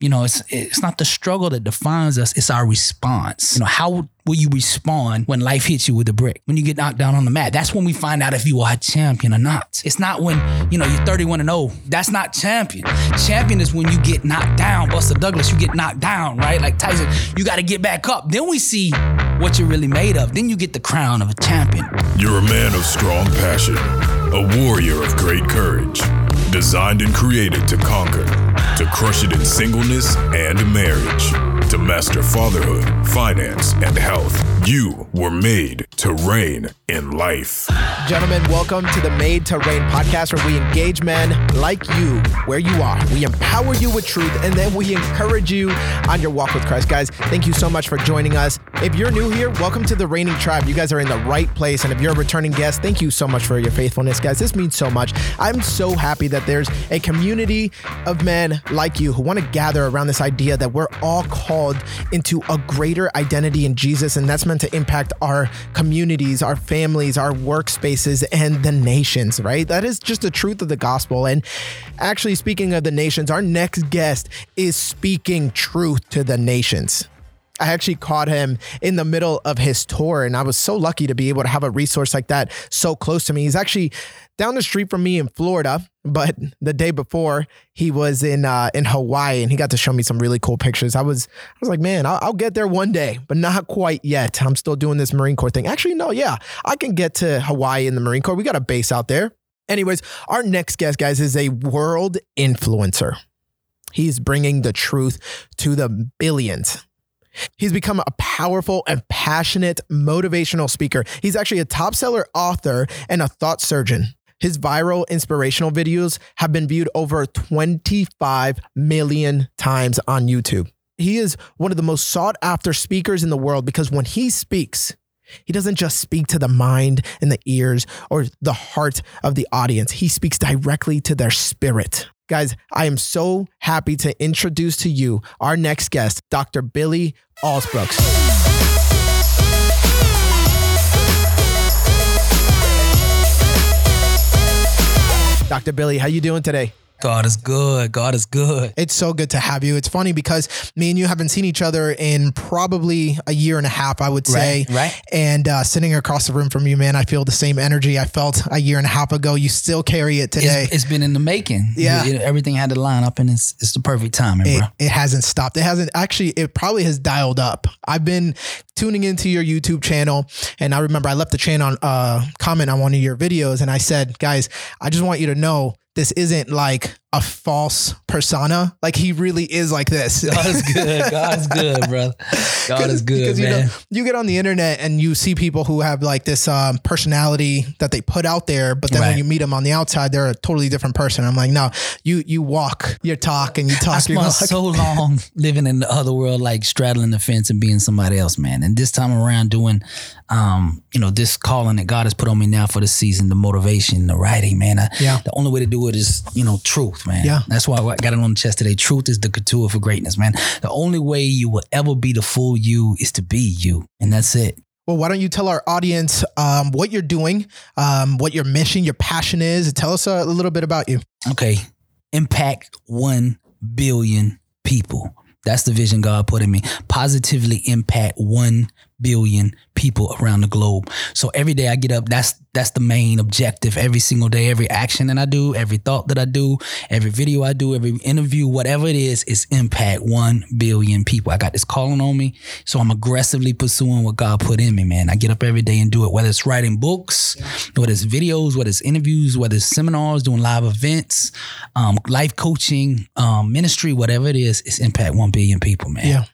You know, it's it's not the struggle that defines us, it's our response. You know, how will you respond when life hits you with a brick? When you get knocked down on the mat? That's when we find out if you are a champion or not. It's not when, you know, you're 31 and 0. That's not champion. Champion is when you get knocked down. Buster Douglas, you get knocked down, right? Like Tyson, you got to get back up. Then we see what you're really made of. Then you get the crown of a champion. You're a man of strong passion, a warrior of great courage, designed and created to conquer, to crush it in singleness and marriage, to master fatherhood, finance, and health. You were made to reign in life. Gentlemen, welcome to the Made to Reign podcast where we engage men like you where you are. We empower you with truth and then we encourage you on your walk with Christ. Guys, thank you so much for joining us. If you're new here, welcome to the Reigning Tribe. You guys are in the right place. And if you're a returning guest, thank you so much for your faithfulness, guys. This means so much. I'm so happy that there's a community of men like you who want to gather around this idea that we're all called into a greater identity in Jesus. And that's meant to impact our communities, our families, our workspaces, and the nations, right? That is just the truth of the gospel. And actually, speaking of the nations, our next guest is speaking truth to the nations. I actually caught him in the middle of his tour, and I was so lucky to be able to have a resource like that so close to me. He's actually down the street from me in Florida, but the day before he was in uh, in Hawaii, and he got to show me some really cool pictures. I was I was like, man, I'll, I'll get there one day, but not quite yet. I'm still doing this Marine Corps thing. Actually, no, yeah, I can get to Hawaii in the Marine Corps. We got a base out there. Anyways, our next guest, guys, is a world influencer. He's bringing the truth to the billions. He's become a powerful and passionate motivational speaker. He's actually a top seller author and a thought surgeon. His viral inspirational videos have been viewed over 25 million times on YouTube. He is one of the most sought after speakers in the world because when he speaks, he doesn't just speak to the mind and the ears or the heart of the audience. He speaks directly to their spirit. Guys, I am so happy to introduce to you our next guest, Dr. Billy Alsbrooks. Dr. Billy, how you doing today? God is good. God is good. It's so good to have you. It's funny because me and you haven't seen each other in probably a year and a half, I would say. Right, right. And uh, sitting across the room from you, man, I feel the same energy I felt a year and a half ago. You still carry it today. It's, it's been in the making. Yeah. Everything had to line up, and it's it's the perfect timing, it, bro. it hasn't stopped. It hasn't actually, it probably has dialed up. I've been tuning into your YouTube channel and I remember I left the channel on uh comment on one of your videos and I said, guys, I just want you to know this isn't like a false persona. Like he really is like this. God is good. God is good, brother. God is good, because, you man. know you get on the internet and you see people who have like this um, personality that they put out there, but then when you meet them on the outside, they're a totally different person. I'm like, no, you you walk your talk and you I talk your spent walk. so long living in the other world, like straddling the fence and being somebody else, man. And this time around, doing, um, you know, this calling that God has put on me now for the season, the motivation, the writing, man. I, Yeah. The only way to do it is, you know, truth, man. Yeah. That's why I got it on the chest today. Truth is the couture for greatness, man. The only way you will ever be the full you is to be you, and that's it. Well, why don't you tell our audience um, what you're doing, um, what your mission, your passion is? Tell us a little bit about you. okay, impact 1 billion people. That's the vision God put in me. Positively impact 1 billion people around the globe. So every day I get up, that's that's the main objective. Every single day, every action that I do, every thought that I do, every video I do, every interview, whatever it is, is impact 1 billion people. I got this calling on me, so I'm aggressively pursuing what God put in me, man. I get up every day and do it, whether it's writing books, whether it's videos, whether it's interviews, whether it's seminars, doing live events, um, life coaching, um, ministry, whatever it is, it's impact 1 billion people, man. Yeah.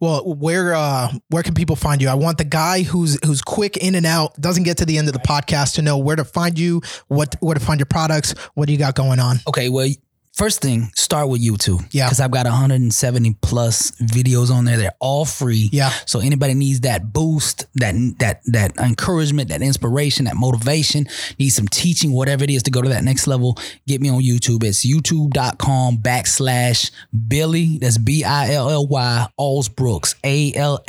Well, where uh, where can people find you? I want the guy who's who's quick in and out, doesn't get to the end of the podcast to know where to find you, what where to find your products, what do you got going on? Okay, well, first thing, start with YouTube. Yeah. Because I've got 170 plus videos on there. They're all free. Yeah. So anybody needs that boost, that that that encouragement, that inspiration, that motivation, needs some teaching, whatever it is to go to that next level, get me on YouTube. It's youtube.com backslash Billy. That's B-I-L-L-Y Alsbrooks. A-L-S-B-R-O-O-K-S.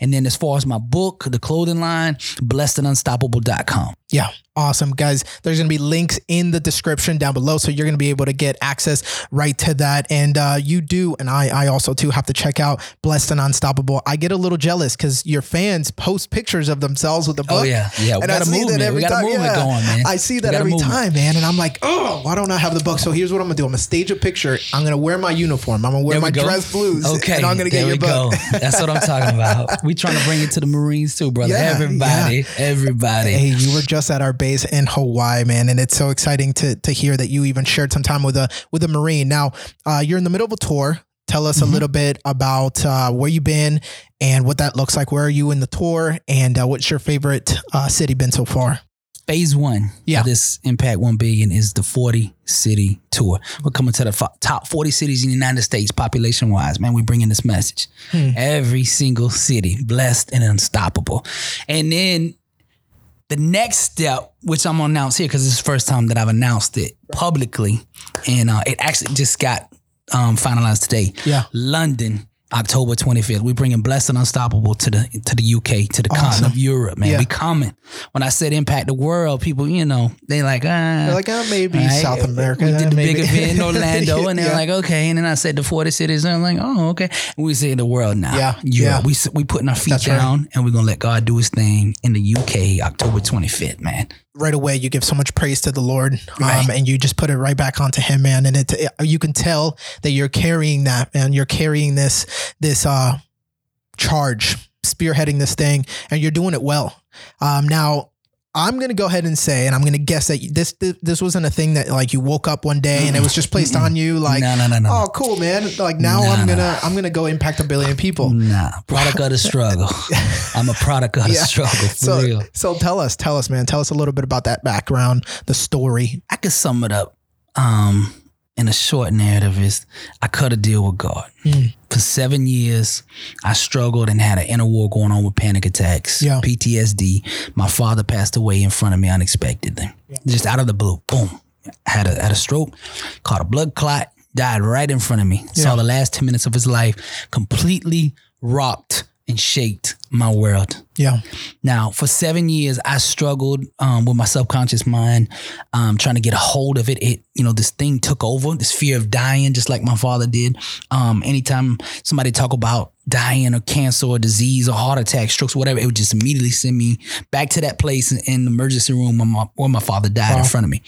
And then as far as my book, the clothing line, blessedandunstoppable.com. Yeah, awesome, guys. There's going to be links in the description down below, so you're going to be able to get access right to that. And uh, you do, and I, I also too have to check out Blessed and Unstoppable. I get a little jealous because your fans post pictures of themselves with the book. Oh yeah, yeah. We And I got a see that movement. every We got a time. movement Yeah. going, man. I see that every movement. time, man, and I'm like, oh, why don't I have the book? So here's what I'm gonna do. I'm gonna stage a picture. I'm gonna wear my uniform. I'm gonna wear my go. dress blues. Okay, and I'm gonna there get your book. go. That's what I'm talking about. We trying to bring it to the Marines too, brother. Yeah, everybody, everybody. Hey, you were just at our base in Hawaii, man, and it's so exciting to to hear that you even shared some time with a with a Marine. Now, uh, you're in the middle of a tour. Tell us Mm-hmm. a little bit about uh, where you've been and what that looks like. Where are you in the tour, and uh, what's your favorite uh, city been so far? Phase one Yeah. of this Impact One Billion is the 40 city tour. We're coming to the fo- top 40 cities in the United States, population wise. Man, we bringing this message. Hmm. Every single city, blessed and unstoppable. And then the next step, which I'm gonna announce here because it's the first time that I've announced it publicly, and uh, it actually just got um, finalized today. Yeah. London, October 25th. We're bringing Blessed and Unstoppable to the to the UK, to the continent of Europe, man. Yeah. We coming. When I said impact the world, people, you know, they like, ah. They're like, oh, maybe Right. South America. We did the maybe. big event in Orlando, and they're Yeah. like, okay. And then I said the 40 cities, and I'm like, oh, okay. And we say the world now. Yeah, Europe. yeah. We we putting our feet That's right. down, and we're gonna let God do His thing in the UK, October 25th, man. Right away you give so much praise to the Lord, um, Right. and you just put it right back onto Him, man. And it, it you can tell that you're carrying that, man. You're carrying this this uh charge, spearheading this thing, and you're doing it well. Um, now. I'm gonna go ahead and say, and I'm gonna guess that this this, this wasn't a thing that like you woke up one day and it was just placed on you, like, no, no, no, no. oh, cool, man. Like now Nah, I'm nah. gonna I'm gonna go impact a billion people. Nah, product of the struggle. I'm a product of the Yeah. struggle for So real. so tell us, tell us, man. Tell us a little bit about that background, the story. I could sum it up um, in a short narrative is I cut a deal with God. Mm. For seven years, I struggled and had an inner war going on with panic attacks, Yeah. PTSD. My father passed away in front of me unexpectedly, just out of the blue. Boom. Had a, had a stroke, caught a blood clot, died right in front of me. Saw the last 10 minutes of his life, completely rocked and shaped my world. Yeah. Now, for seven years, I struggled um, with my subconscious mind, um, trying to get a hold of it. It, you know, this thing took over, this fear of dying, just like my father did. Um, anytime somebody talk about dying or cancer or disease or heart attack, strokes, whatever, it would just immediately send me back to that place in, in the emergency room where my, where my father died in front of me.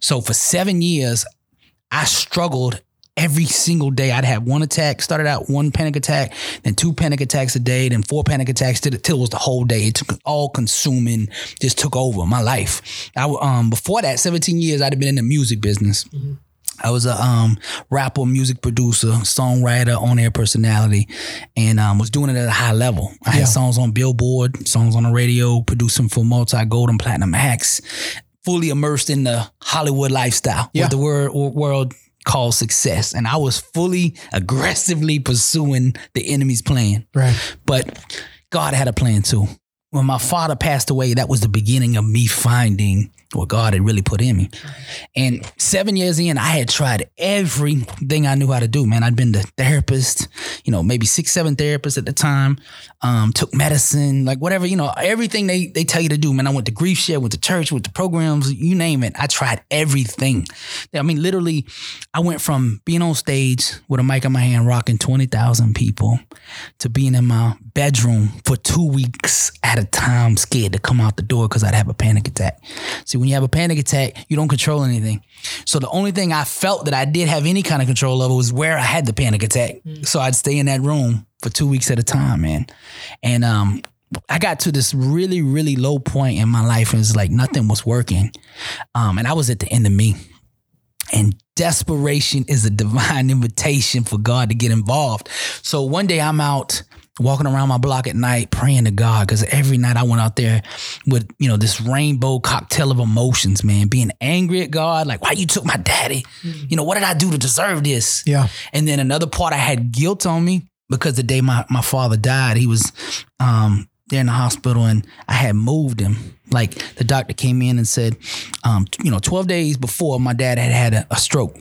So for seven years, I struggled every single day. I'd have one attack, started out one panic attack, then two panic attacks a day, then four panic attacks till, it was the whole day. It took all consuming, just took over my life. I um before that, 17 years I'd have been in the music business. I was a um, rapper, music producer, songwriter, on air personality, and um, was doing it at a high level. I Yeah. had songs on Billboard, songs on the radio, producing for multi gold and platinum acts, fully immersed in the Hollywood lifestyle, Yeah. what the word, world calls success. And I was fully aggressively pursuing the enemy's plan. Right. But God had a plan too. When my father passed away, that was the beginning of me finding what God had really put in me. And seven years in, I had tried everything I knew how to do, man. I'd been the therapist, you know, maybe six, seven therapists at the time, um, took medicine, like whatever, you know, everything they, they tell you to do, man. I went to GriefShare, went to church, went to programs, you name it. I tried everything. I mean, literally, I went from being on stage with a mic in my hand, rocking 20,000 people, to being in my bedroom for two weeks at a time, scared to come out the door because I'd have a panic attack. See, when you have a panic attack, you don't control anything. So the only thing I felt that I did have any kind of control over was where I had the panic attack. So I'd stay in that room for two weeks at a time, man. And um, I got to this really, really low point in my life, and it's like nothing was working. Um, and I was at the end of me. And desperation is a divine invitation for God to get involved. So one day I'm out walking around my block at night praying to God because every night I went out there with, you know, this rainbow cocktail of emotions, man, being angry at God, like, why you took my daddy? You know, what did I do to deserve this? Yeah. And then another part I had guilt on me because the day my, my father died, he was um, there in the hospital and I had moved him. Like the doctor came in and said, um, you know, 12 days before my dad had had a, a stroke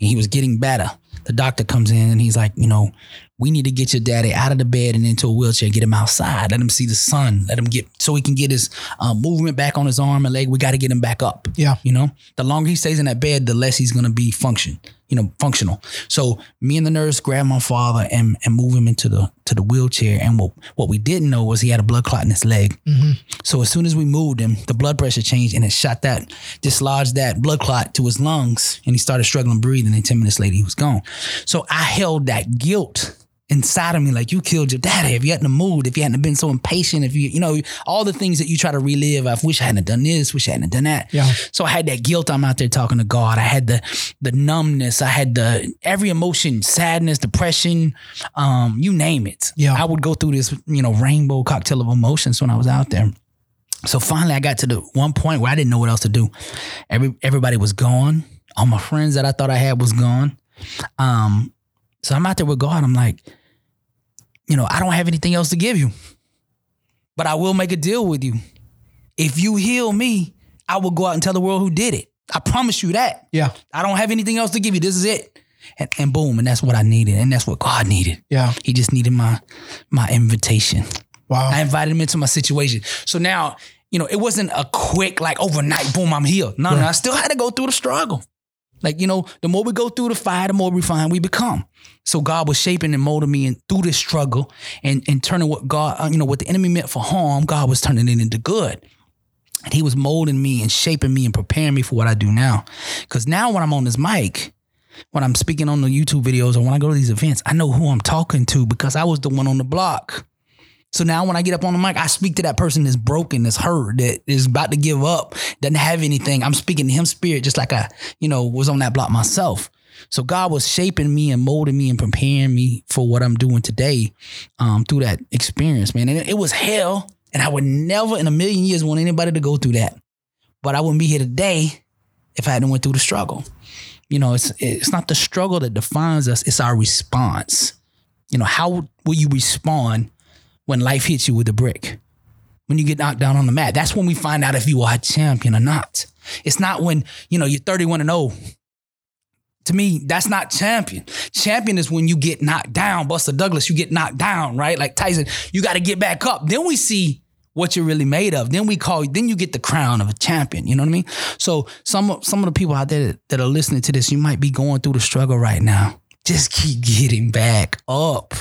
and he was getting better. The doctor comes in and he's like, you know, we need to get your daddy out of the bed and into a wheelchair, get him outside, let him see the sun, let him get so he can get his um, movement back on his arm and leg. We got to get him back up. Yeah. You know, the longer he stays in that bed, the less he's gonna be function, you know, functional. So me and the nurse grabbed my father and and move him into the to the wheelchair. And what what we didn't know was he had a blood clot in his leg. So as soon as we moved him, the blood pressure changed and it shot that, dislodged that blood clot to his lungs, and he started struggling breathing. And ten minutes later, he was gone. So I held that guilt inside of me, like you killed your daddy. If you hadn't moved, if you hadn't been so impatient, if you, you know, all the things that you try to relive. I wish I hadn't done this. Wish I hadn't done that. Yeah. So I had that guilt. I'm out there talking to God. I had the the numbness. I had the every emotion, sadness, depression, um, you name it. Yeah. I would go through this, you know, rainbow cocktail of emotions when I was out there. So finally, I got to the one point where I didn't know what else to do. Every everybody was gone. All my friends that I thought I had was gone. Um, so I'm out there with God. I'm like, you know, I don't have anything else to give you, but I will make a deal with you. If you heal me, I will go out and tell the world who did it. I promise you that. Yeah. I don't have anything else to give you. This is it. And, and boom, and that's what I needed, and that's what God needed. Yeah. He just needed my my invitation. Wow. I invited him into my situation. So now, you know, it wasn't a quick, like overnight, boom, I'm healed. No, no, I still had to go through the struggle. Like, you know, the more we go through the fire, the more refined we become. So God was shaping and molding me and through this struggle and, and turning what God, uh, you know, what the enemy meant for harm, God was turning it into good. And he was molding me and shaping me and preparing me for what I do now. Because now when I'm on this mic, when I'm speaking on the YouTube videos or when I go to these events, I know who I'm talking to because I was the one on the block. So now when I get up on the mic, I speak to that person that's broken, that's hurt, that is about to give up, doesn't have anything. I'm speaking to him spirit just like I, you know, was on that block myself. So God was shaping me and molding me and preparing me for what I'm doing today um, through that experience, man. And it, it was hell. And I would never in a million years want anybody to go through that. But I wouldn't be here today if I hadn't went through the struggle. You know, it's it's not the struggle that defines us, it's our response. You know, how will you respond when life hits you with a brick? When you get knocked down on the mat. That's when we find out if you are a champion or not. It's not when, you know, you're 31 and 0. To me, that's not champion. Champion is when you get knocked down. Buster Douglas, you get knocked down, right? Like Tyson, you got to get back up. Then we see what you're really made of. Then we call then you get the crown of a champion. You know what I mean? So some of some of the people out there that are listening to this, you might be going through the struggle right now. Just keep getting back up.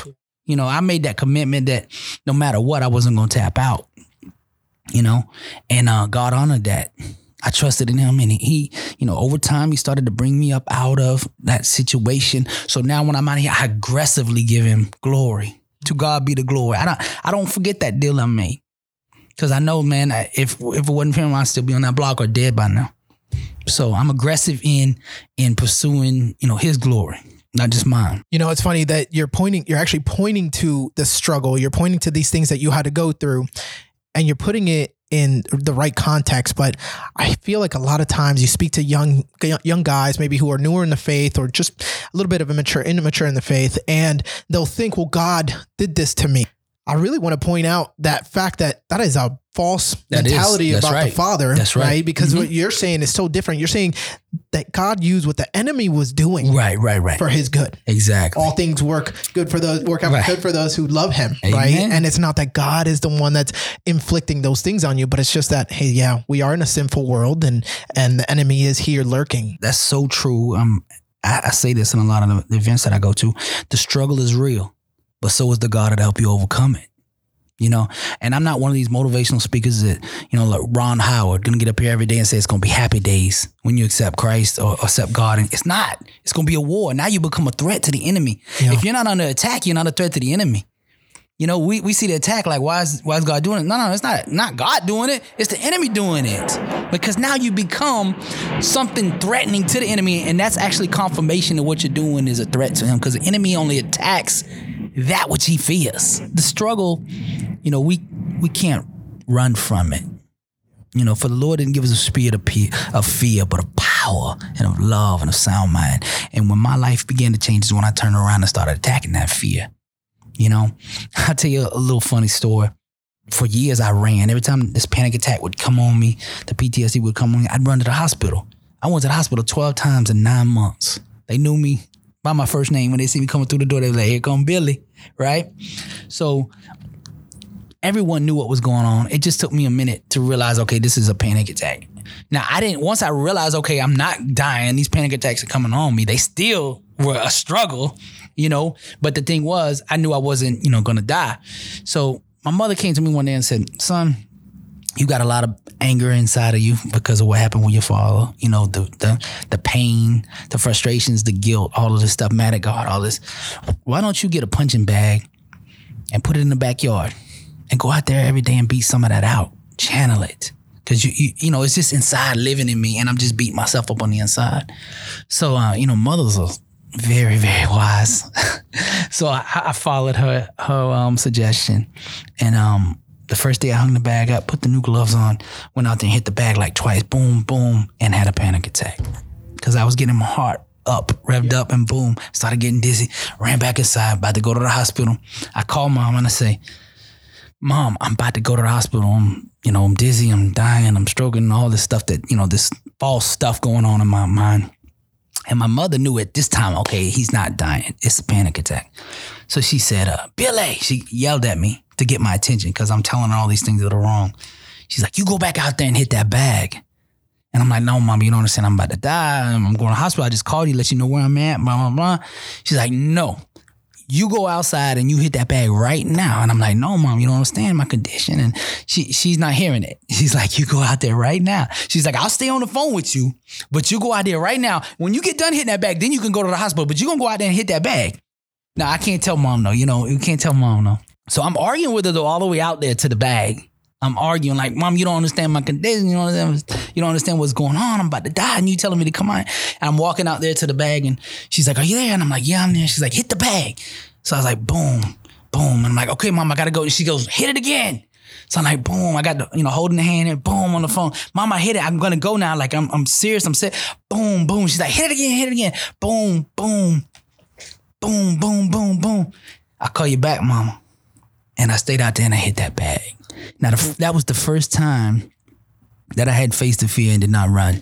You know, I made that commitment that no matter what, I wasn't gonna tap out. You know, and uh, God honored that. I trusted in him and he, you know, over time he started to bring me up out of that situation. So now when I'm out here, I aggressively give him glory. To God be the glory. I don't I don't forget that deal I made. Cause I know, man, if if it wasn't for him, I'd still be on that block or dead by now. So I'm aggressive in in pursuing, you know, his glory, not just mine. You know, it's funny that you're pointing, you're actually pointing to the struggle. You're pointing to these things that you had to go through and you're putting it in the right context. But I feel like a lot of times you speak to young, young guys, maybe who are newer in the faith or just a little bit of immature, immature in the faith, and they'll think, well, God did this to me. I really want to point out that fact that that is a false That mentality about the. Father, That's right. Because Mhm. what you're saying is so different. You're saying that God used what the enemy was doing Right, right, right. for His good exactly. all things work good for those work out Right. good for those who love him right and it's not that god is the one that's inflicting those things on you but it's just that hey yeah we are in a sinful world and and the enemy is here lurking That's so true. Um, I, I say this in a lot of the events that I go to. The struggle is real, but so is the God that help you overcome it. You know, and I'm not one of these motivational speakers that, you know, like Ron Howard, gonna get up here every day and say it's gonna be happy days when you accept Christ or accept God. And it's not. It's gonna be a war. Now you become a threat to the enemy. Yeah. If you're not under attack, you're not a threat to the enemy. You know, we, we see the attack like why is why is God doing it? No, no, it's not not God doing it. It's the enemy doing it. Because now you become something threatening to the enemy, and that's actually confirmation that what you're doing is a threat to him. Because the enemy only attacks that which he fears. The struggle, you know, we we can't run from it. You know, for the Lord didn't give us a spirit of, pe- of fear, but of power and of love and of sound mind. And when my life began to change is when I turned around and started attacking that fear. You know, I'll tell you a little funny story. For years, I ran. Every time this panic attack would come on me, the PTSD would come on me, I'd run to the hospital. I went to the hospital 12 times in nine months. They knew me by my first name. When they see me coming through the door, they was like, "Here come Billy," right? So everyone knew what was going on. It just took me a minute to realize, okay, this is a panic attack. Now I didn't. Once I realized, okay, I'm not dying. These panic attacks are coming on me. They still were a struggle, you know. But the thing was, I knew I wasn't, you know, gonna die. So my mother came to me one day and said, "Son." You got a lot of anger inside of you because of what happened with your father. You know the the the pain, the frustrations, the guilt, all of this stuff. Mad at God, all this. Why don't you get a punching bag and put it in the backyard and go out there every day and beat some of that out? Channel it because you, you you know it's just inside living in me, and I'm just beating myself up on the inside. So uh, you know, mothers are very very wise. so I, I followed her her um, suggestion, and um, the first day I hung the bag up, put the new gloves on, went out there and hit the bag like twice, boom boom, and had a panic attack because I was getting my heart up, revved up, and boom, started getting dizzy. Ran back inside, about to go to the hospital. I call mom and I say, Mom, I'm about to go to the hospital. I'm, you know, I'm dizzy, I'm dying, I'm stroking, all this stuff that, you know, this false stuff going on in my mind. And my mother knew at this time, okay, he's not dying. It's a panic attack. So she said, uh, Billy, she yelled at me to get my attention because I'm telling her all these things that are wrong. She's like, you go back out there and hit that bag. And I'm like, no, mom, you don't understand. I'm about to die. I'm going to the hospital. I just called you, let you know where I'm at, blah, blah, blah. She's like, no, you go outside and you hit that bag right now. And I'm like, no, mom, you don't understand my condition. And she she's not hearing it. She's like, you go out there right now. She's like, I'll stay on the phone with you, but you go out there right now. When you get done hitting that bag, then you can go to the hospital, but you're gonna go out there and hit that bag. Now I can't tell mom no, you know, you can't tell mom no. So I'm arguing with her though, all the way out there to the bag. I'm arguing like, Mom, you don't understand my condition. You don't understand, you don't understand what's going on. I'm about to die, and you telling me to come on. And I'm walking out there to the bag, and she's like, Are you there? And I'm like, Yeah, I'm there. She's like, Hit the bag. So I was like, Boom, boom. And I'm like, Okay, Mom, I gotta go. And she goes, Hit it again. So I'm like, boom, I got the, you know, holding the hand and boom on the phone. Mom, I hit it. I'm gonna go now. Like I'm, I'm serious. I'm set. Boom, boom. She's like, hit it again, hit it again. Boom, boom, boom, boom, boom, boom. I call you back, Mama. And I stayed out there and I hit that bag. Now, the, that was the first time that I had faced the fear and did not run.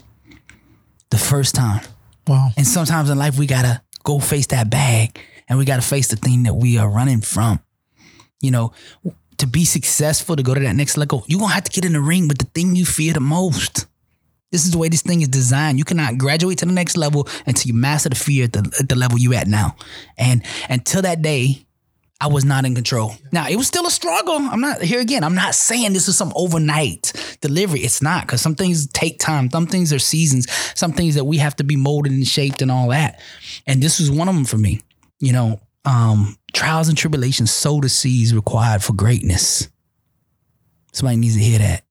The first time. Wow. And sometimes in life, we gotta go face that bag and we gotta face the thing that we are running from. You know, to be successful, to go to that next level, you're gonna have to get in the ring with the thing you fear the most. This is the way this thing is designed. You cannot graduate to the next level until you master the fear at the, at the level you're at now. And until that day, I was not in control. Now it was still a struggle. I'm not here again. I'm not saying this is some overnight delivery. It's not because some things take time. Some things are seasons. Some things that we have to be molded and shaped and all that. And this was one of them for me. You know, um, trials and tribulations sow the seeds required for greatness. Somebody needs to hear that.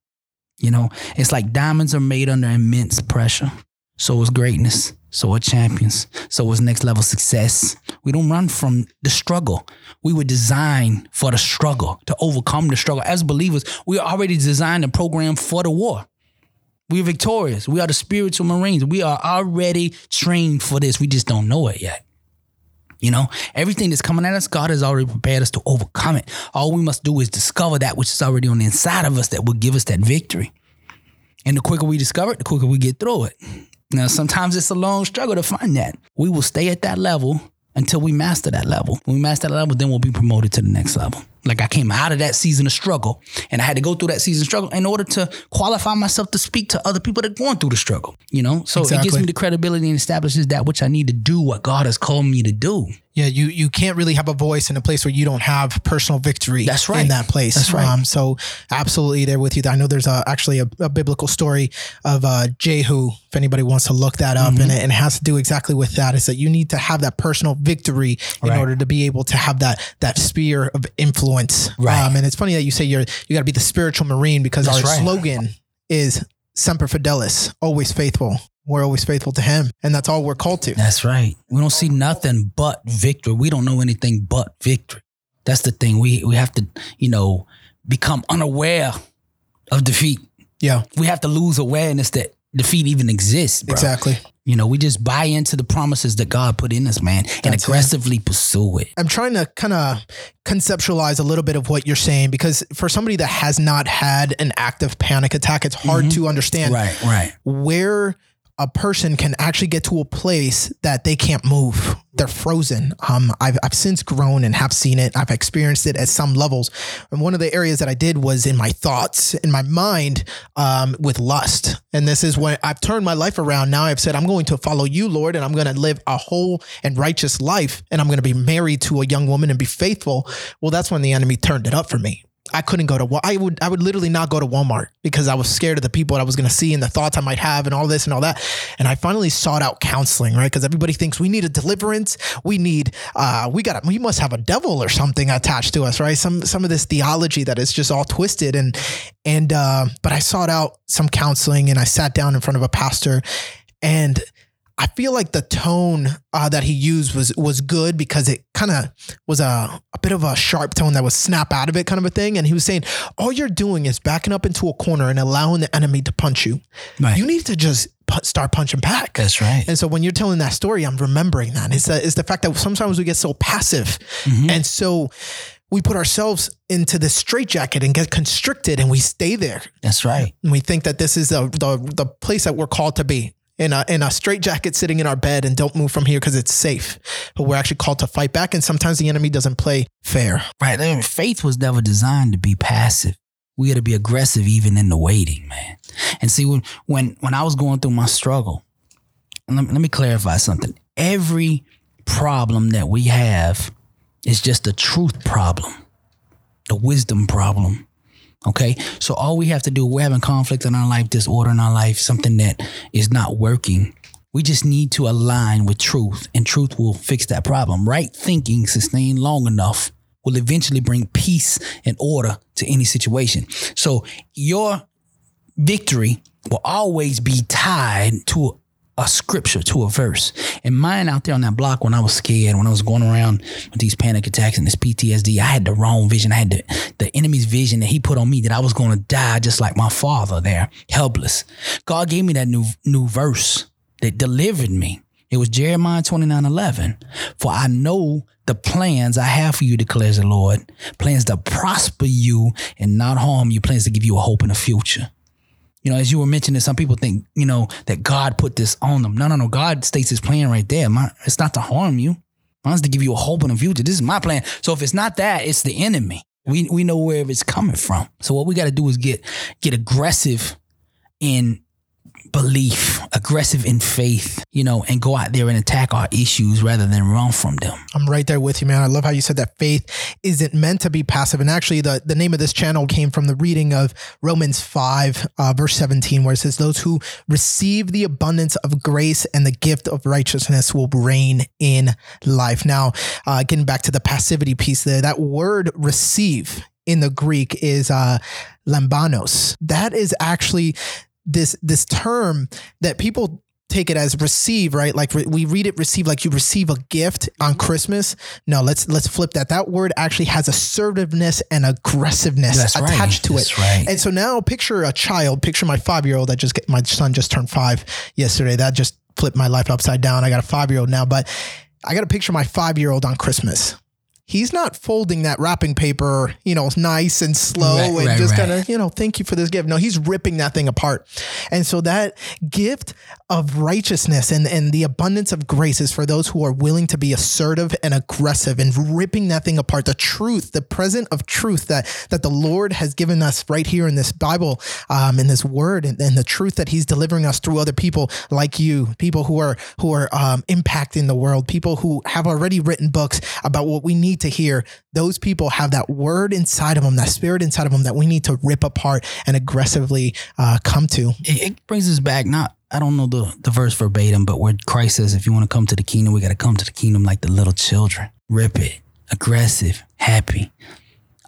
You know, it's like diamonds are made under immense pressure. So is greatness. So are champions. So is next level success. We don't run from the struggle. We were designed for the struggle, to overcome the struggle. As believers, we are already designed and programmed for the war. We are victorious. We are the spiritual Marines. We are already trained for this. We just don't know it yet. You know, everything that's coming at us, God has already prepared us to overcome it. All we must do is discover that which is already on the inside of us that will give us that victory. And the quicker we discover it, the quicker we get through it. Now, sometimes it's a long struggle to find that. We will stay at that level until we master that level. When we master that level, then we'll be promoted to the next level. Like I came out of that season of struggle and I had to go through that season of struggle in order to qualify myself to speak to other people that are going through the struggle, you know? So it gives me the credibility and establishes that which I need to do what God has called me to do. Yeah, you you can't really have a voice in a place where you don't have personal victory. That's right. In that place. That's right. Um, so absolutely there with you. I know there's a, actually a, a biblical story of uh, Jehu. If anybody wants to look that up, Mm-hmm. and, it, and it has to do exactly with that. Is that you need to have that personal victory in Right. order to be able to have that that sphere of influence. Right. Um, and it's funny that you say you're you got to be the spiritual marine because That's our right. slogan is "Semper Fidelis," always faithful. We're always faithful to Him, and that's all we're called to. That's right. We don't see nothing but victory. We don't know anything but victory. That's the thing. We we have to, you know, become unaware of defeat. Yeah, We have to lose awareness that defeat even exists. Bro. exactly. You know, we just buy into the promises that God put in us, man, and That's it. aggressively pursue it. I'm trying to kind of conceptualize a little bit of what you're saying because for somebody that has not had an active panic attack, it's hard mm-hmm. to understand Right, right. where a person can actually get to a place that they can't move. They're frozen. Um, I've, I've since grown and have seen it. I've experienced it at some levels. And one of the areas that I did was in my thoughts, in my mind, um, with lust. And this is when I've turned my life around. Now I've said, I'm going to follow you, Lord, and I'm going to live a whole and righteous life. And I'm going to be married to a young woman and be faithful. Well, that's when the enemy turned it up for me. I couldn't go to I would I would literally not go to Walmart because I was scared of the people that I was going to see and the thoughts I might have and all this and all that. And I finally sought out counseling, right? Because everybody thinks we need a deliverance, we need uh we got we must have a devil or something attached to us, right? Some some of this theology that is just all twisted and and uh but I sought out some counseling and I sat down in front of a pastor and I feel like the tone uh, that he used was was good because it kind of was a, a bit of a sharp tone that was snap out of it kind of a thing. And he was saying, all you're doing is backing up into a corner and allowing the enemy to punch you. Right. You need to just start punching back. That's right. And so when you're telling that story, I'm remembering that. It's the, it's the fact that sometimes we get so passive. Mm-hmm. And so we put ourselves into this straitjacket and get constricted and we stay there. That's right. And we think that this is the, the, the place that we're called to be in a in a straitjacket sitting in our bed and don't move from here because it's safe. But we're actually called to fight back, and sometimes the enemy doesn't play fair. Right. Faith was never designed to be passive. We got to be aggressive even in the waiting, man. And see when when when I was going through my struggle, let me, let me clarify something. Every problem that we have is just a truth problem, a wisdom problem, Okay. So all we have to do, we're having conflict in our life, disorder in our life, something that is not working. We just need to align with truth, and truth will fix that problem. Right thinking sustained long enough will eventually bring peace and order to any situation. So your victory will always be tied to a scripture to a verse. And mine out there on that block when I was scared, when I was going around with these panic attacks and this PTSD, I had the wrong vision. I had the, the enemy's vision that he put on me that I was going to die just like my father there, helpless. God gave me that new new verse that delivered me. It was Jeremiah 29 11. For I know the plans I have for you, declares the Lord. Plans to prosper you and not harm you, plans to give you a hope in the future you know, as you were mentioning, some people think, you know, that God put this on them. No, no, no. God states his plan right there. My, it's not to harm you. Mine's to give you a hope in the future. This is my plan. So if it's not that, it's the enemy. We we know where it's coming from. So what we got to do is get get aggressive in belief, aggressive in faith, you know, and go out there and attack our issues rather than run from them. I'm right there with you, man. I love how you said that faith isn't meant to be passive. And actually, the, the name of this channel came from the reading of Romans 5, uh, verse 17, where it says, Those who receive the abundance of grace and the gift of righteousness will reign in life. Now, uh, getting back to the passivity piece there, that word receive in the Greek is uh, lambanos. That is actually this this term that people take it as receive, right? Like re- we read it receive like you receive a gift on mm-hmm. Christmas. No, let's let's flip that. That word actually has assertiveness and aggressiveness That's attached right. to it. Right. And so now picture a child, picture my 5-year-old that just get, my son just turned 5 yesterday. That just flipped my life upside down. I got a 5-year-old now, but I got to picture my 5-year-old on Christmas he's not folding that wrapping paper, you know, nice and slow right, and right, just right. kind of, you know, thank you for this gift. No, he's ripping that thing apart. And so that gift of righteousness and, and the abundance of grace is for those who are willing to be assertive and aggressive and ripping that thing apart. The truth, the present of truth that, that the Lord has given us right here in this Bible, um, in this word and, and the truth that he's delivering us through other people like you, people who are, who are, um, impacting the world, people who have already written books about what we need need to hear. Those people have that word inside of them, that spirit inside of them that we need to rip apart and aggressively uh, come to. It, it brings us back, not I don't know the, the verse verbatim, but where Christ says, if you want to come to the kingdom, we got to come to the kingdom like the little children. Rip it, aggressive, happy.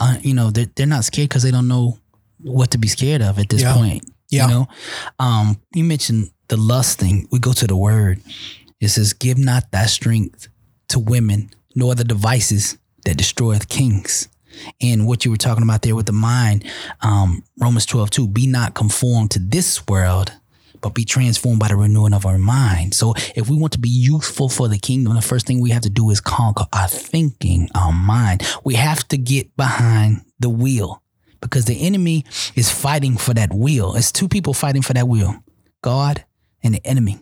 Uh, you know, they're, they're not scared because they don't know what to be scared of at this yeah. point. Yeah. You know, um, you mentioned the lust thing. We go to the word. It says, give not thy strength to women, nor the devices that destroyeth kings. And what you were talking about there with the mind, um, Romans 12, 2, be not conformed to this world, but be transformed by the renewing of our mind. So if we want to be useful for the kingdom, the first thing we have to do is conquer our thinking, our mind. We have to get behind the wheel because the enemy is fighting for that wheel. It's two people fighting for that wheel God and the enemy.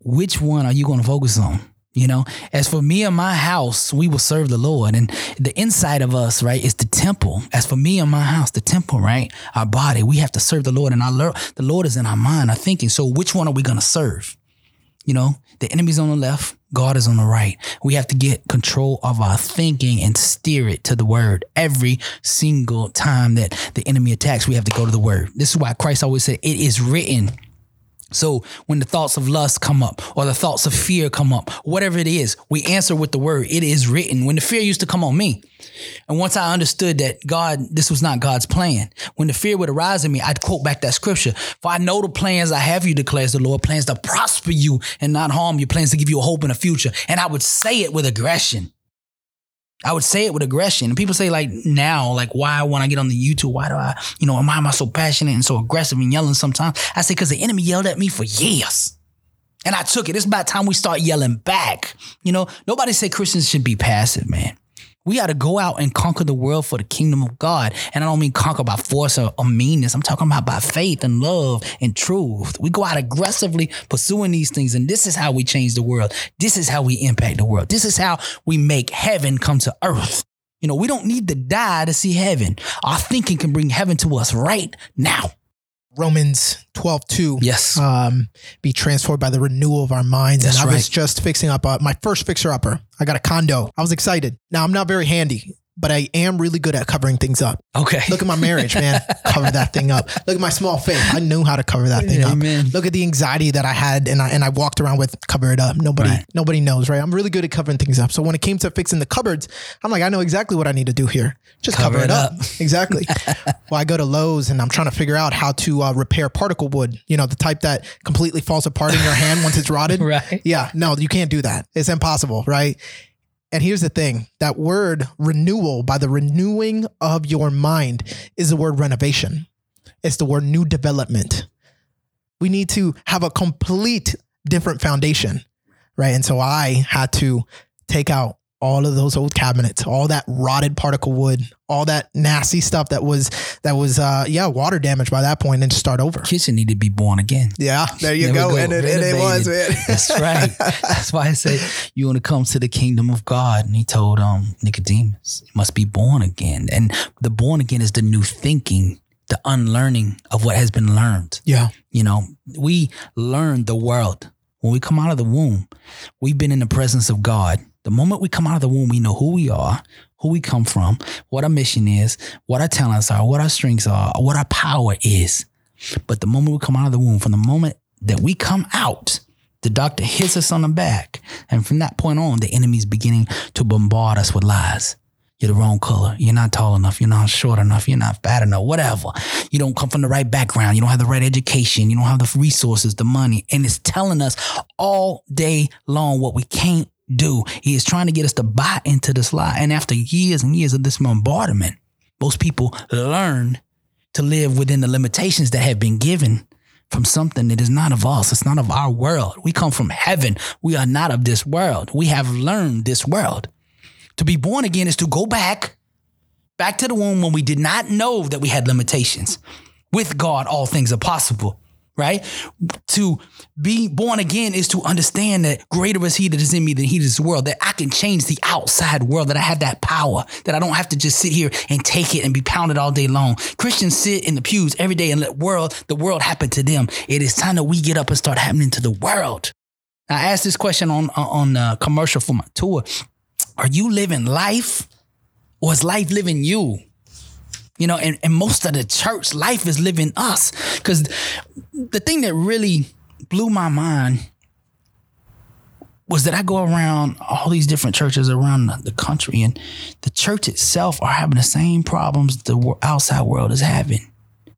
Which one are you going to focus on? You know, as for me and my house, we will serve the Lord. And the inside of us, right, is the temple. As for me and my house, the temple, right, our body, we have to serve the Lord. And our Lord, the Lord is in our mind, our thinking. So which one are we going to serve? You know, the enemy's on the left, God is on the right. We have to get control of our thinking and steer it to the word. Every single time that the enemy attacks, we have to go to the word. This is why Christ always said, It is written. So when the thoughts of lust come up or the thoughts of fear come up, whatever it is, we answer with the word. It is written. When the fear used to come on me, and once I understood that God, this was not God's plan, when the fear would arise in me, I'd quote back that scripture. For I know the plans I have you, declares the Lord, plans to prosper you and not harm you, plans to give you a hope in the future. And I would say it with aggression. I would say it with aggression. And people say, like, now, like, why when I get on the YouTube, why do I, you know, why am I so passionate and so aggressive and yelling sometimes? I say, because the enemy yelled at me for years. And I took it. It's about time we start yelling back. You know, nobody say Christians should be passive, man. We got to go out and conquer the world for the kingdom of God. And I don't mean conquer by force or, or, meanness. I'm talking about by faith and love and truth. We go out aggressively pursuing these things. And this is how we change the world. This is how we impact the world. This is how we make heaven come to earth. You know, we don't need to die to see heaven. Our thinking can bring heaven to us right now. Romans 12, 2. Yes. Um, be transformed by the renewal of our minds. That's and I was just fixing up uh, my first fixer upper. I got a condo. I was excited. Now, I'm not very handy, but I am really good at covering things up. Okay. Look at my marriage, man. cover that thing up. Look at my small faith. I knew how to cover that thing Amen. up. Look at the anxiety that I had and I and I walked around with cover it up. Nobody Right. nobody knows, right? I'm really good at covering things up. So when it came to fixing the cupboards, I'm like, I know exactly what I need to do here. Just cover, it up. exactly. well, I go to Lowe's and I'm trying to figure out how to uh, repair particle wood. You know, the type that completely falls apart in your hand once it's rotted. Right. Yeah, no, you can't do that. It's impossible, right? And here's the thing that word renewal, by the renewing of your mind, is the word renovation. It's the word new development. We need to have a complete different foundation, right? And so I had to take out all of those old cabinets, all that rotted particle wood, all that nasty stuff that was that was uh yeah, water damage by that point and start over. Kitchen need to be born again. Yeah, there you There go. go. And it, and it was, man. That's right. That's why I say you want to come to the kingdom of God. And he told um Nicodemus, you must be born again. And the born again is the new thinking, the unlearning of what has been learned. yeah. You know, we learn the world. When we come out of the womb, we've been in the presence of God. The moment we come out of the womb, we know who we are, who we come from, what our mission is, what our talents are, what our strengths are, what our power is. But the moment we come out of the womb, from the moment that we come out, the doctor hits us on the back. And from that point on, the enemy's beginning to bombard us with lies. You're the wrong color. You're not tall enough. You're not short enough. You're not fat enough. Whatever. You don't come from the right background. You don't have the right education. You don't have the resources, the money. And it's telling us all day long what we can't do. He is trying to get us to buy into this lie. And after years and years of this bombardment, most people learn to live within the limitations that have been given from something that is not of us. It's not of our world. We come from heaven. We are not of this world. We have learned this world. To be born again is to go back, back to the womb when we did not know that we had limitations. With God, all things are possible, right? To be born again is to understand that greater is He that is in me than He that is the world, that I can change the outside world, that I have that power, that I don't have to just sit here and take it and be pounded all day long. Christians sit in the pews every day and let world, the world happen to them. It is time that we get up and start happening to the world. I asked this question on on uh, commercial for my tour. Are you living life or is life living you? You know, and, and most of the church life is living us. Because the thing that really blew my mind was that I go around all these different churches around the- country, and the church itself are having the same problems the outside world is having.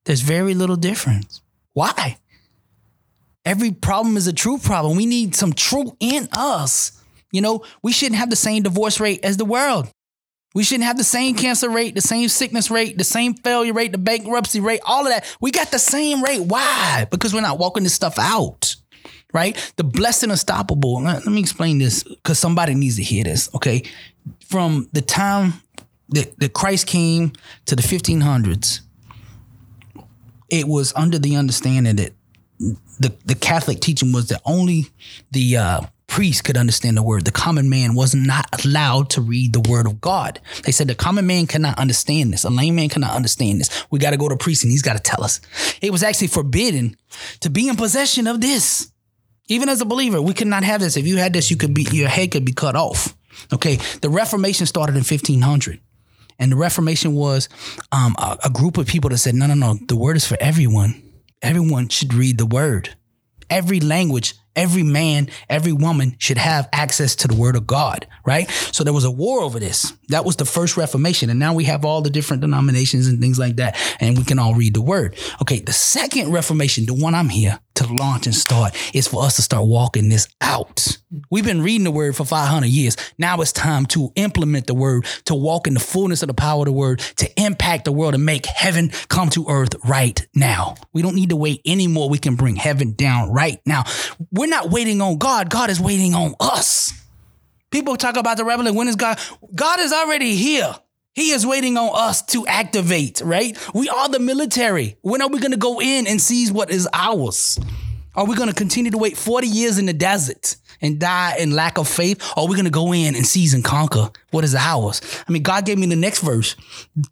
There's very little difference. Why? Every problem is a true problem. We need some truth in us. You know, we shouldn't have the same divorce rate as the world. We shouldn't have the same cancer rate, the same sickness rate, the same failure rate, the bankruptcy rate, all of that. We got the same rate. Why? Because we're not walking this stuff out, right? The blessed and unstoppable. Let let me explain this because somebody needs to hear this, okay? From the time that, that Christ came to the 1500s, it was under the understanding that the the Catholic teaching was that only the uh, priest could understand the word. The common man was not allowed to read the word of God. They said the common man cannot understand this. A lame man cannot understand this. We got to go to a priest and he's got to tell us. It was actually forbidden to be in possession of this. Even as a believer, we could not have this. If you had this, you could be your head could be cut off. Okay, the Reformation started in 1500. And the Reformation was um, a, a group of people that said, no, no, no, the word is for everyone. Everyone should read the word. Every language every man, every woman should have access to the word of God, right? So there was a war over this. That was the first Reformation. And now we have all the different denominations and things like that. And we can all read the word. Okay. The second Reformation, the one I'm here to launch and start is for us to start walking this out. We've been reading the word for 500 years. Now it's time to implement the word, to walk in the fullness of the power of the word, to impact the world and make heaven come to earth right now. We don't need to wait anymore. We can bring heaven down right now. We're not waiting on God. God is waiting on us. People talk about the revelation. When is God? God is already here. He is waiting on us to activate, right? We are the military. When are we going to go in and seize what is ours? Are we going to continue to wait 40 years in the desert and die in lack of faith? Or are we going to go in and seize and conquer what is ours? I mean, God gave me the next verse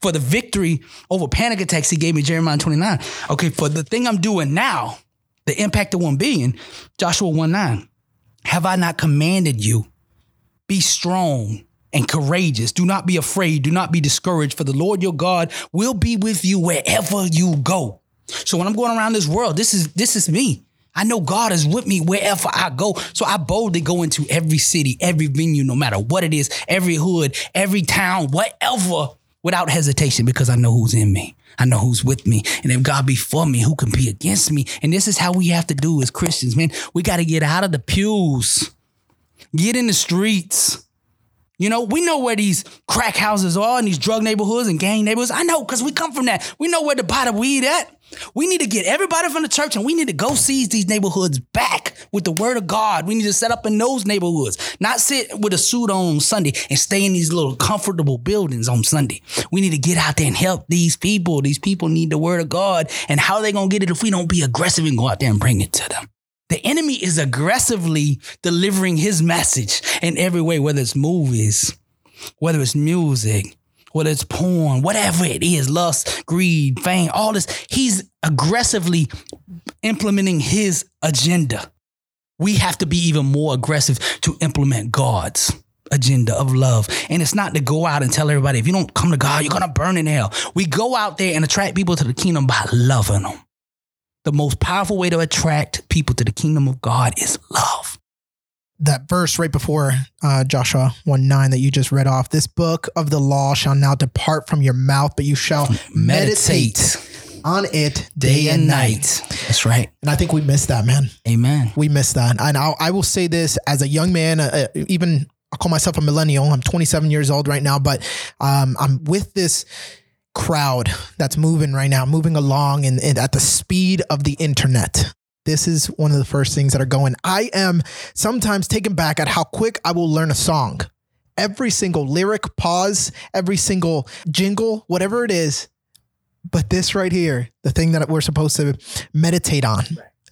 for the victory over panic attacks. He gave me Jeremiah 29. Okay, for the thing I'm doing now, the impact of 1 billion, Joshua 1 9. Have I not commanded you? Be strong and courageous. Do not be afraid. Do not be discouraged, for the Lord your God will be with you wherever you go. So when I'm going around this world, this is this is me. I know God is with me wherever I go. So I boldly go into every city, every venue, no matter what it is, every hood, every town, whatever, without hesitation, because I know who's in me. I know who's with me. And if God be for me, who can be against me? And this is how we have to do as Christians, man. We got to get out of the pews, get in the streets you know, we know where these crack houses are and these drug neighborhoods and gang neighborhoods. I know because we come from that. We know where to buy the weed at. We need to get everybody from the church and we need to go seize these neighborhoods back with the word of God. We need to set up in those neighborhoods, not sit with a suit on Sunday and stay in these little comfortable buildings on Sunday. We need to get out there and help these people. These people need the word of God. And how are they going to get it if we don't be aggressive and go out there and bring it to them? The enemy is aggressively delivering his message in every way, whether it's movies, whether it's music, whether it's porn, whatever it is, lust, greed, fame, all this. He's aggressively implementing his agenda. We have to be even more aggressive to implement God's agenda of love. And it's not to go out and tell everybody, if you don't come to God, you're going to burn in hell. We go out there and attract people to the kingdom by loving them the most powerful way to attract people to the kingdom of God is love. That verse right before uh, Joshua 1 9 that you just read off this book of the law shall now depart from your mouth, but you shall meditate, meditate on it day, day and night. night. That's right. And I think we missed that, man. Amen. We missed that. And I'll, I will say this as a young man, uh, uh even I call myself a millennial. I'm 27 years old right now, but um, I'm with this crowd that's moving right now, moving along and, and at the speed of the internet. This is one of the first things that are going. I am sometimes taken back at how quick I will learn a song. Every single lyric, pause, every single jingle, whatever it is. But this right here, the thing that we're supposed to meditate on,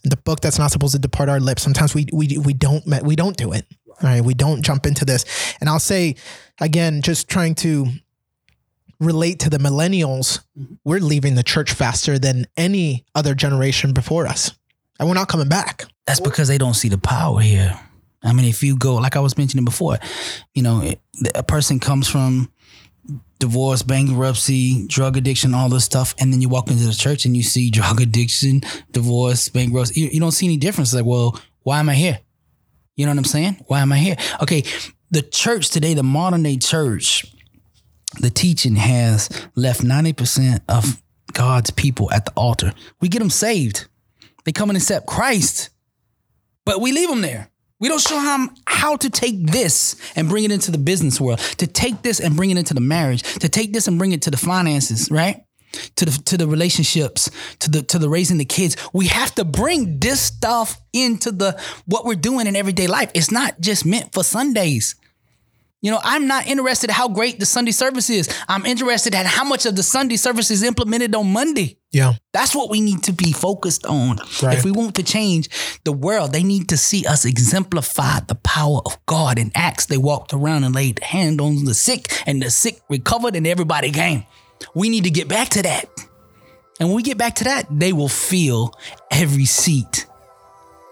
the book that's not supposed to depart our lips. Sometimes we we we don't we don't do it. Right? We don't jump into this. And I'll say again, just trying to relate to the millennials, mm-hmm. we're leaving the church faster than any other generation before us. And we're not coming back. That's because they don't see the power here. I mean, if you go, like I was mentioning before, you know, a person comes from divorce, bankruptcy, drug addiction, all this stuff, and then you walk into the church and you see drug addiction, divorce, bankruptcy. You, you don't see any difference. Like, well, why am I here? You know what I'm saying? Why am I here? Okay, the church today, the modern day church, the teaching has left 90% of God's people at the altar. We get them saved. They come and accept Christ, but we leave them there. We don't show them how to take this and bring it into the business world, to take this and bring it into the marriage, to take this and bring it to the finances, right? To the to the relationships, to the to the raising the kids. We have to bring this stuff into the what we're doing in everyday life. It's not just meant for Sundays. You know, I'm not interested in how great the Sunday service is. I'm interested in how much of the Sunday service is implemented on Monday. Yeah. That's what we need to be focused on. Right. If we want to change the world, they need to see us exemplify the power of God. In Acts, they walked around and laid hand on the sick, and the sick recovered, and everybody came. We need to get back to that. And when we get back to that, they will fill every seat.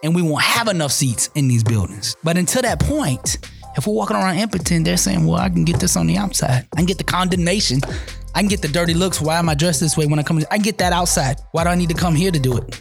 And we won't have enough seats in these buildings. But until that point, if we're walking around impotent, they're saying, well, I can get this on the outside. I can get the condemnation. I can get the dirty looks. Why am I dressed this way when I come? In? I get that outside. Why do I need to come here to do it?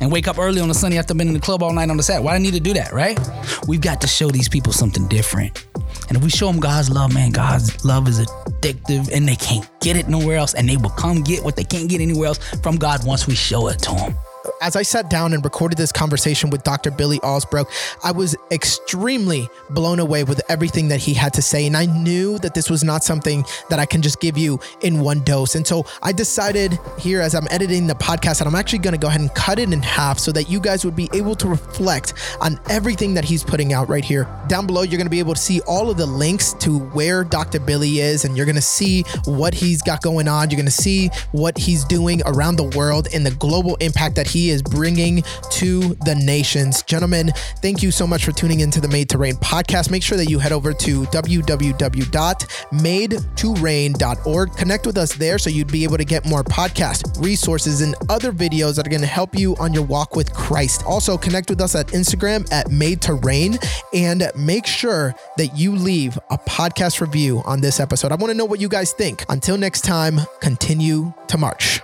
And wake up early on a Sunday after been in the club all night on the set. Why do I need to do that, right? We've got to show these people something different. And if we show them God's love, man, God's love is addictive and they can't get it nowhere else. And they will come get what they can't get anywhere else from God once we show it to them as I sat down and recorded this conversation with Dr. Billy Alsbrooks, I was extremely blown away with everything that he had to say. And I knew that this was not something that I can just give you in one dose. And so I decided here as I'm editing the podcast that I'm actually going to go ahead and cut it in half so that you guys would be able to reflect on everything that he's putting out right here. Down below, you're going to be able to see all of the links to where Dr. Billy is, and you're going to see what he's got going on. You're going to see what he's doing around the world and the global impact that he is bringing to the nations. Gentlemen, thank you so much for tuning into the Made to Reign podcast. Make sure that you head over to www.madetoreign.org. Connect with us there so you'd be able to get more podcast resources and other videos that are going to help you on your walk with Christ. Also, connect with us at Instagram at Made to Reign and make sure that you leave a podcast review on this episode. I want to know what you guys think. Until next time, continue to march.